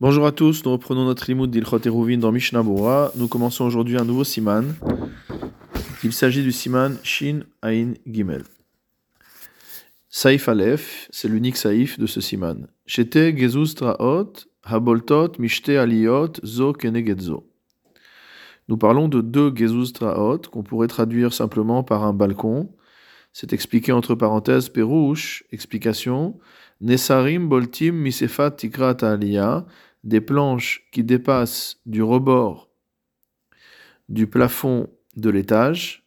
Bonjour à tous, nous reprenons notre limoud d'Ilchot Eruvin dans Mishnah. Nous commençons aujourd'hui un nouveau siman. Il s'agit du siman Shin Ain Gimel. Saif Aleph, c'est l'unique saif de ce siman. Shete Gezuz Traot, Haboltot, Mishte Aliyot, Zo Kenegedzo. Nous parlons de deux Gezuz Traot qu'on pourrait traduire simplement par un balcon. C'est expliqué entre parenthèses Perouche, explication. Nesarim Boltim Misefat Tikrat des planches qui dépassent du rebord du plafond de l'étage,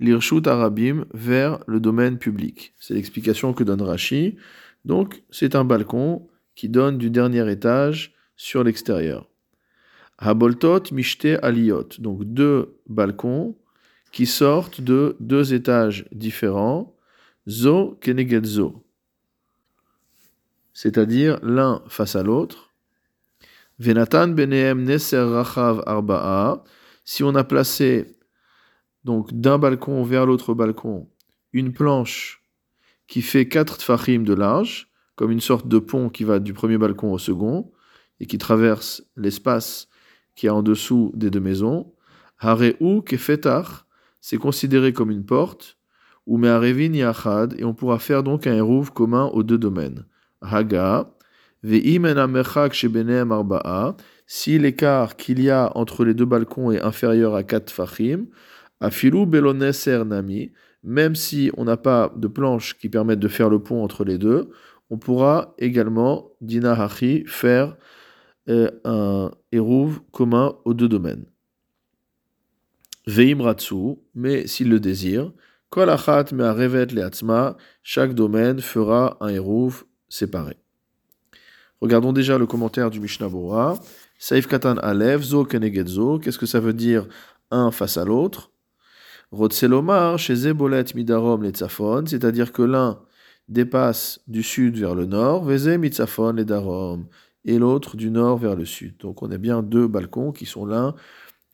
l'irshut arabim vers le domaine public. C'est l'explication que donne Rashi. Donc, c'est un balcon qui donne du dernier étage sur l'extérieur. Haboltot mishte aliyot. Donc, deux balcons qui sortent de deux étages différents. Zo keneged zo. C'est-à-dire l'un face à l'autre Venatan beneem neser rachav arba'a. Si on a placé donc d'un balcon vers l'autre balcon une planche qui fait 4 tfachim de large, comme une sorte de pont qui va du premier balcon au second et qui traverse l'espace qui est en dessous des deux maisons, hareu kefetach, c'est considéré comme une porte, ou yachad, et on pourra faire donc un hérouv commun aux deux domaines. Haga, si l'écart qu'il y a entre les deux balcons est inférieur à 4 fachim, afilu beloneser nami, même si on n'a pas de planche qui permette de faire le pont entre les deux, on pourra également, dina hachi, faire euh, un eruv commun aux deux domaines. Veim ratsu, mais s'il le désire, kol achat revet leatzma, chaque domaine fera un eruv séparé. Regardons déjà le commentaire du Mishnah Bora. Saif Katan Alev, Zo Kenegetzo. Qu'est-ce que ça veut dire un face à l'autre? Rotselomar, chez Zebolet Midarom Letzafon, c'est-à-dire que l'un dépasse du sud vers le nord, Veze Mitzafon les Darom, et l'autre du nord vers le sud. Donc on a bien deux balcons qui sont l'un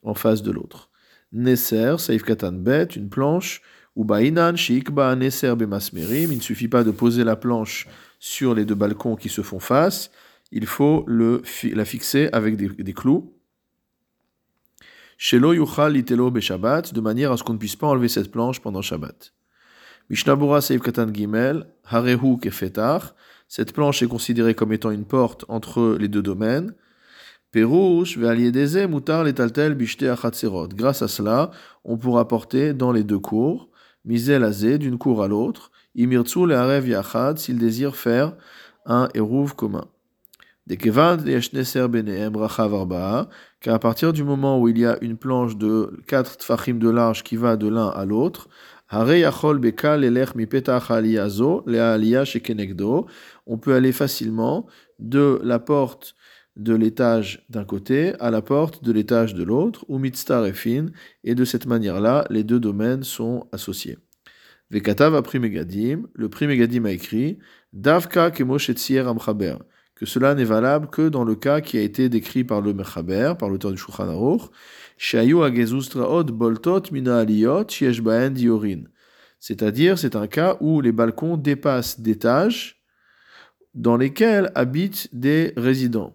en face de l'autre. Nesser, Saif Katan Bet, une planche, ou Bainan, Shikba Nesser Bemasmerim, il ne suffit pas de poser la planche sur les deux balcons qui se font face, il faut le, la fixer avec des, clous. Shelo yuchal litelo Shabbat, de manière à ce qu'on ne puisse pas enlever cette planche pendant Shabbat. Mishnabura Seif Katan Gimel, Harehu Kefetar, cette planche est considérée comme étant une porte entre les deux domaines. Perouche, Ve'aliedeze, Letaltel, Bishte. Grâce à cela, on pourra porter dans les deux cours, Mizel Azé, d'une cour à l'autre, Imirtsu le Harev Yachad, s'il désire faire un Eruv commun. Car à partir du moment où il y a une planche de 4 tfachim de large qui va de l'un à l'autre, on peut aller facilement de la porte de l'étage d'un côté à la porte de l'étage de l'autre, ou fin, et de cette manière-là, les deux domaines sont associés. Vekatav a pris Megadim, le prix Megadim a écrit Davka amchaber, que cela n'est valable que dans le cas qui a été décrit par le Mechaber, par l'auteur du Shulchan Aruch, Shayu agezustraot boltot mina aliyot diorin. C'est-à-dire, c'est un cas où les balcons dépassent d'étages dans lesquels habitent des résidents.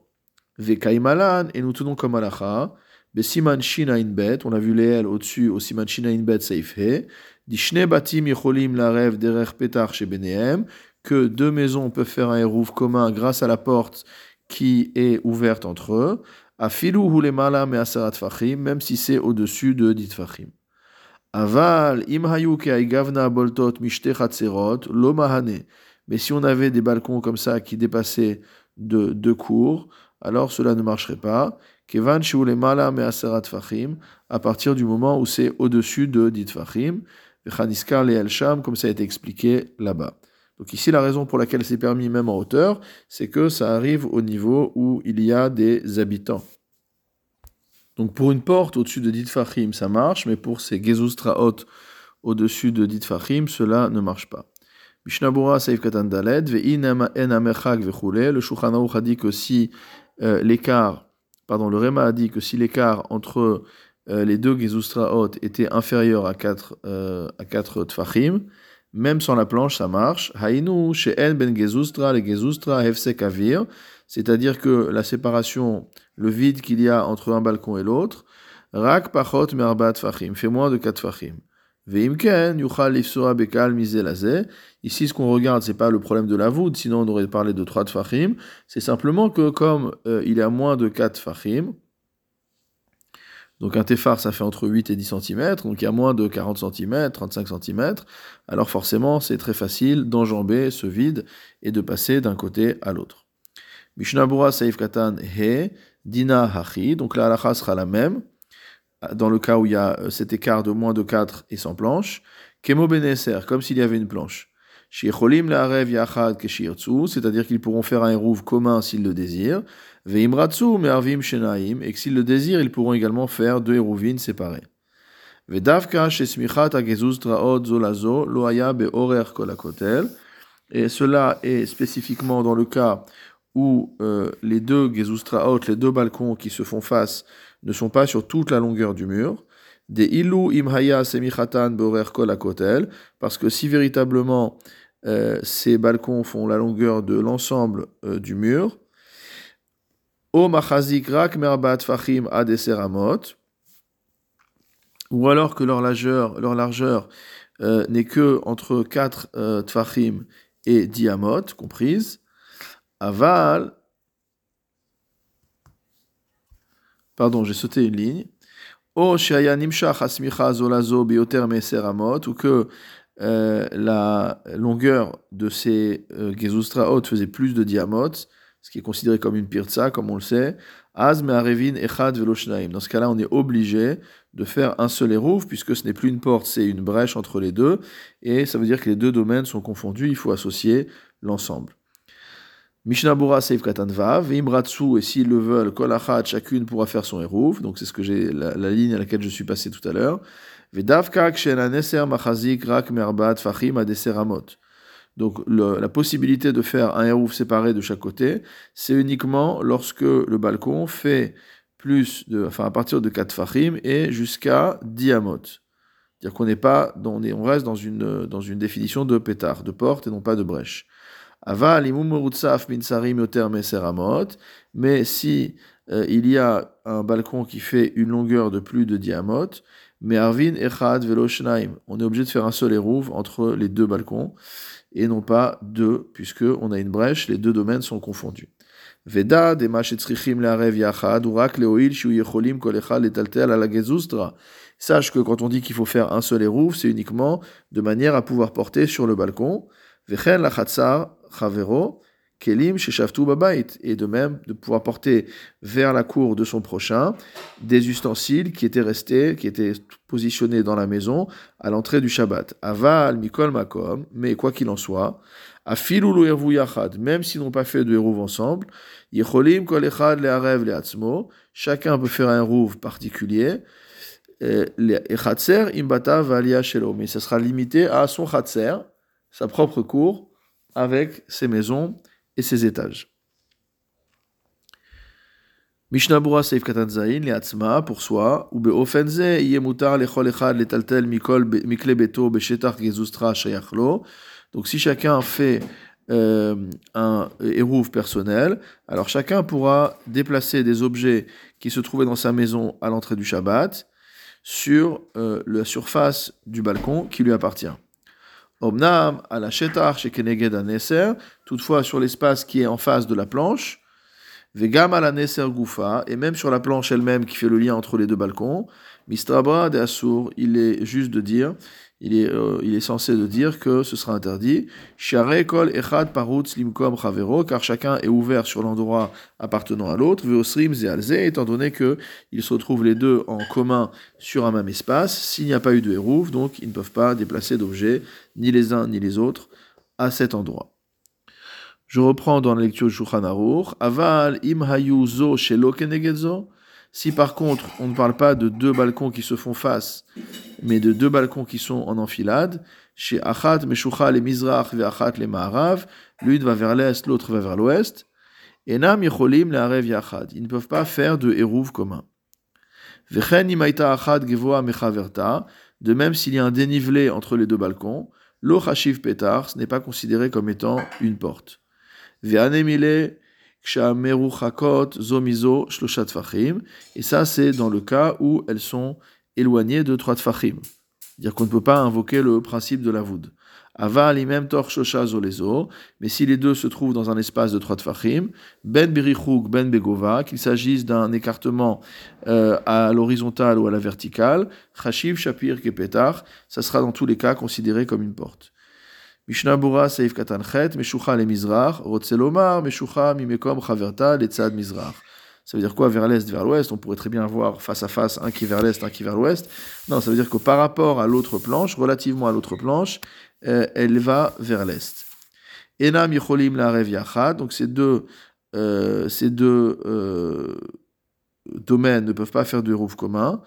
Vekaimalan, et nous tenons comme alacha, Besiman Shina Bet, on a vu les L au-dessus, au Siman Shina Bet Seifhe, Que deux maisons peuvent faire un hérouf commun grâce à la porte qui est ouverte entre eux, même si c'est au-dessus de dit Fachim. Aval, Boltot. Mais si on avait des balcons comme ça qui dépassaient de deux cours, alors cela ne marcherait pas. Kevan à partir du moment où c'est au-dessus de dit fachim, vechaniskar le sham, comme ça a été expliqué là-bas. Donc ici, la raison pour laquelle c'est permis même en hauteur, c'est que ça arrive au niveau où il y a des habitants. Donc pour une porte au-dessus de dit fachim, ça marche, mais pour ces gezoustraot au-dessus de dit fachim, cela ne marche pas. Mishnabura le Shulchan a dit que si euh, l'écart, pardon, le Réma a dit que si l'écart entre euh, les deux Gezustraot était inférieur à 4, euh, à 4 Tfachim, même sans la planche, ça marche. Hainu, En Ben Gezustra, les Gezustra, Hefsek Avir, c'est-à-dire que la séparation, le vide qu'il y a entre un balcon et l'autre, rak pachot merbat fachim, fait moins de 4 fachim. Veimken, yuchal lifsora bekal mizelazé. Ici, ce qu'on regarde, c'est pas le problème de la voûte, sinon on aurait parlé de 3 fachim. C'est simplement que comme euh, il y a moins de 4 fachim, donc un téphar, ça fait entre 8 et 10 cm, donc il y a moins de 40 cm, 35 cm, alors forcément c'est très facile d'enjamber ce vide et de passer d'un côté à l'autre. Mishnabura Saif Katan He, Dina Hachi, donc la halakha sera la même, dans le cas où il y a euh, cet écart de moins de 4 et sans planche, Kemo Beneser, comme s'il y avait une planche. C'est-à-dire qu'ils pourront faire un hérouv commun s'ils le désirent. Veimratsu mervim shenaim, et que s'ils le désirent, ils pourront également faire deux hérouvines séparées. Vedavka shesmichat agezuz traot zolazo loaya beorer kolakotel. Et cela est spécifiquement dans le cas où euh, les deux gezustraot, les deux balcons qui se font face, ne sont pas sur toute la longueur du mur. Des ilu imhaya semichatan beorer kolakotel, parce que si véritablement euh, ces balcons font la longueur de l'ensemble euh, du mur. O machazik rak merbat fachim Ou alors que leur largeur, leur largeur euh, n'est que entre 4 tfachim et diamot, comprises. Aval. Pardon, j'ai sauté une ligne. O shaya nimshach zolazo bioter meseramot. Ou que euh, la longueur de ces euh, hautes faisait plus de diamot, ce qui est considéré comme une pirza, comme on le sait. Dans ce cas-là, on est obligé de faire un seul érouf, puisque ce n'est plus une porte, c'est une brèche entre les deux, et ça veut dire que les deux domaines sont confondus, il faut associer l'ensemble. Mishnabura Seif Katanvav, Imratsu, et s'ils le veulent, Kolachat, chacune pourra faire son érouf, donc c'est ce que j'ai, la, ligne à laquelle je suis passé tout à l'heure. Donc la possibilité de faire un hérouf séparé de chaque côté, c'est uniquement lorsque le balcon fait plus de, enfin à partir de 4 fachim et jusqu'à 10 amot. C'est-à-dire qu'on n'est pas, on, est, on reste dans une, dans une définition de pétard, de porte et non pas de brèche. Mais si euh, il y a un balcon qui fait une longueur de plus de 10 amot, mais Echad, Velo, On est obligé de faire un seul érouve entre les deux balcons, et non pas deux, puisque on a une brèche, les deux domaines sont confondus. Veda. Sache que quand on dit qu'il faut faire un seul érouve, c'est uniquement de manière à pouvoir porter sur le balcon. Vechen, Lachatzar, Chavero, Kelim Babait, et de même de pouvoir porter vers la cour de son prochain des ustensiles qui étaient restés, qui étaient positionnés dans la maison à l'entrée du Shabbat. Aval Mikol Makom, mais quoi qu'il en soit, Afilulu Yachad, même s'ils n'ont pas fait de Hérouv ensemble, Yecholim Kol Echad Learev Leatzmo, chacun peut faire un Hérouv particulier, Echatser Imbata Valia mais ça sera limité à son Chatser, sa propre cour, avec ses maisons et ses étages. Pour soi, ou Beofenze, Yemutar, Mikle Beto, Gezustra. Donc si chacun fait euh, un érouve personnel, alors chacun pourra déplacer des objets qui se trouvaient dans sa maison à l'entrée du Shabbat sur euh, la surface du balcon qui lui appartient. Omnam, à la shetar chez Keneged toutefois sur l'espace qui est en face de la planche, Vegam à la Neser Goufa, et même sur la planche elle-même qui fait le lien entre les deux balcons, Mistrabra de Assour, il est juste de dire il est, euh, il est censé de dire que ce sera interdit. kol echad parutz limkom chavero, car chacun est ouvert sur l'endroit appartenant à l'autre. Veosrim zealze, étant donné que ils se retrouvent les deux en commun sur un même espace. S'il n'y a pas eu de hérouf, donc ils ne peuvent pas déplacer d'objets, ni les uns ni les autres, à cet endroit. Je reprends dans la lecture de Shulchan Aval im hayu zo shelo. Si par contre, on ne parle pas de deux balcons qui se font face, mais de deux balcons qui sont en enfilade, chez Achat, Meshucha, les Mizrach, Achat, les Maharav, l'une va vers l'est, l'autre va vers l'ouest, et Nam Yecholim, Arev, Yachad. Ils ne peuvent pas faire de hérouv commun. Vechen, Imaita, Achat, Gevoa, Mechaverta, de même s'il y a un dénivelé entre les deux balcons, lo Petar, ce n'est pas considéré comme étant une porte. Zomizo shloshat fachim. Et ça, c'est dans le cas où elles sont éloignées de trois tfachim. C'est-à-dire qu'on ne peut pas invoquer le principe de la voûte. Ava même tor zolezo, mais si les deux se trouvent dans un espace de trois tfachim, ben berichuk ben begova, qu'il s'agisse d'un écartement euh, à l'horizontale ou à la verticale, chashiv shapir kepetar, ça sera dans tous les cas considéré comme une porte. Mishnah Bura Seif Katanchet, Meshucha le Mizrach, Rotzelomar, Meshucha Mimekom Chaverta, Letzad Mizrach. Ça veut dire quoi vers l'est, vers l'ouest? On pourrait très bien voir face à face un qui vers l'est, un qui vers l'ouest. Non, ça veut dire que par rapport à l'autre planche, relativement à l'autre planche, euh, elle va vers l'est. Enam Yicholim la Yachad, donc ces deux, euh, ces deux euh, domaines ne peuvent pas faire de rouf commun.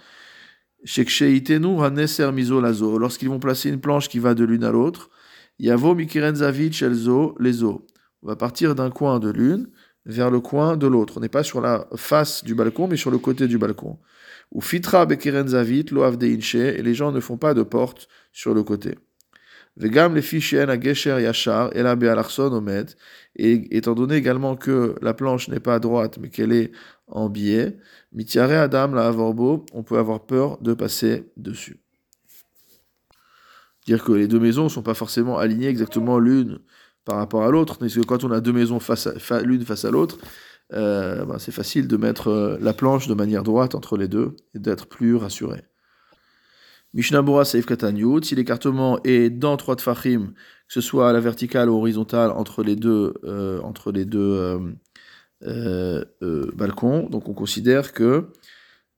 Sheksheitenu Haneser Mizo Lazo, lorsqu'ils vont placer une planche qui va de l'une à l'autre, Yavo Mikiren Shelzo Lezo. On va partir d'un coin de l'une vers le coin de l'autre. On n'est pas sur la face du balcon, mais sur le côté du balcon. Ou Fitra Bekiren Zavit Loav et les gens ne font pas de porte sur le côté. Vegam les fichien à Gesher Yachar et la Omed. Et étant donné également que la planche n'est pas à droite, mais qu'elle est en biais, Mitiare Adam la Avorbo, on peut avoir peur de passer dessus dire que les deux maisons ne sont pas forcément alignées exactement l'une par rapport à l'autre. Parce quand on a deux maisons face l'une face à l'autre, euh, ben, c'est facile de mettre euh, la planche de manière droite entre les deux et d'être plus rassuré. Mishnabura Seif Katanyut, si l'écartement est dans trois tfachim, que ce soit à la verticale ou horizontale entre les deux, euh, entre les deux balcons, donc on considère que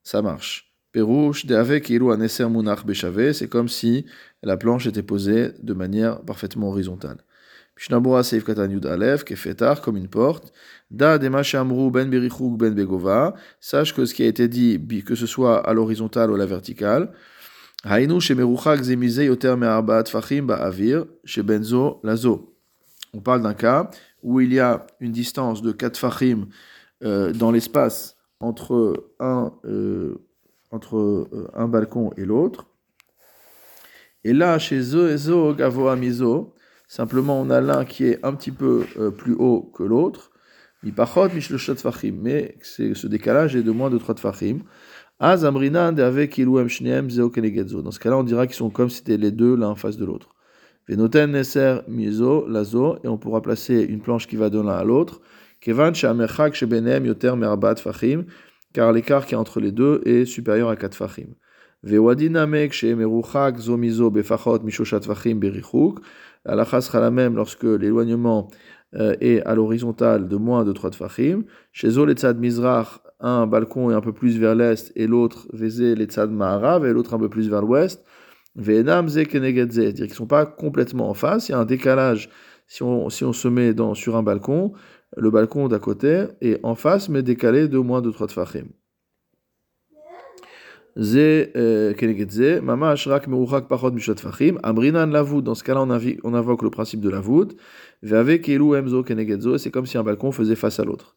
ça marche. Perouche, c'est comme si la planche était posée de manière parfaitement horizontale. Mishnabura Seif Katan Yud Kefetar, comme une porte. Da Demachamru Ben Berichuk Ben Begova. Sache que ce qui a été dit, que ce soit à l'horizontale ou à la verticale, Hainu Shemeruchak Zemize Yoter Me'arbaat Fachim Ba'avir, chez Benzo Lazo. On parle d'un cas où il y a une distance de 4 fachim euh, dans l'espace entre un, euh, entre euh, un balcon et l'autre. Et là, chez Zo Gavo Amizo, simplement on a l'un qui est un petit peu euh, plus haut que l'autre. Mais ce décalage est de moins de 3 tfachim. Az Amrinan avec Iluem Shneem Zeo Kenegedzo. Dans ce cas-là, on dira qu'ils sont comme si c'était les deux l'un en face de l'autre. Venoten Neser Mizo Lazo, et on pourra placer une planche qui va de l'un à l'autre. Kevan Shamerchak Shebenem Yoter Merbat Fachim car l'écart qui est entre les deux est supérieur à 4 fachim. La même lorsque l'éloignement euh, est à l'horizontale de moins de 3 fachim. Chez Zoletzad mizrach, un balcon est un peu plus vers l'est et l'autre vezé letzad ma'arav et l'autre un peu plus vers l'ouest. Ve'enam ze c'est-à-dire qu'ils ne sont pas complètement en face, il y a un décalage si on, si on se met dans, sur un balcon le balcon d'à côté est en face, mais décalé de moins de 3 tfachim. Ze euh, kenegedze, mama ashrak meruchak pachot mishat tfachim, amrinan lavoud, dans ce cas-là on, invoque le principe de la voûte, ve'ave kelu emzo kenegedzo, c'est? Comme si un balcon faisait face à l'autre.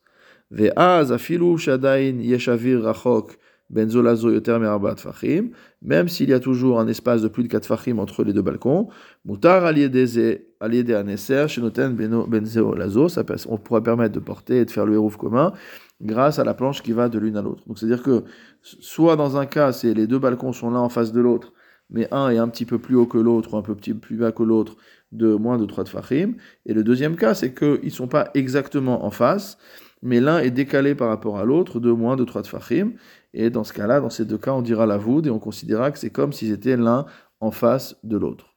Benzolazo yoter fachim, même s'il y a toujours un espace de plus de 4 fachim entre les deux balcons, mutar aliedeze aliede aneser shenoten benzolazo, on pourra permettre de porter et de faire le hérouf commun grâce à la planche qui va de l'une à l'autre. Donc c'est-à-dire que soit dans un cas, c'est les deux balcons sont l'un en face de l'autre, mais un est un petit peu plus haut que l'autre ou un peu plus bas que l'autre de moins de 3 fachim, et le deuxième cas, c'est qu'ils ne sont pas exactement en face, mais l'un est décalé par rapport à l'autre de moins de 3 fachim, et dans ce cas-là, dans ces deux cas, on dira la voûte et on considérera que c'est comme s'ils étaient l'un en face de l'autre.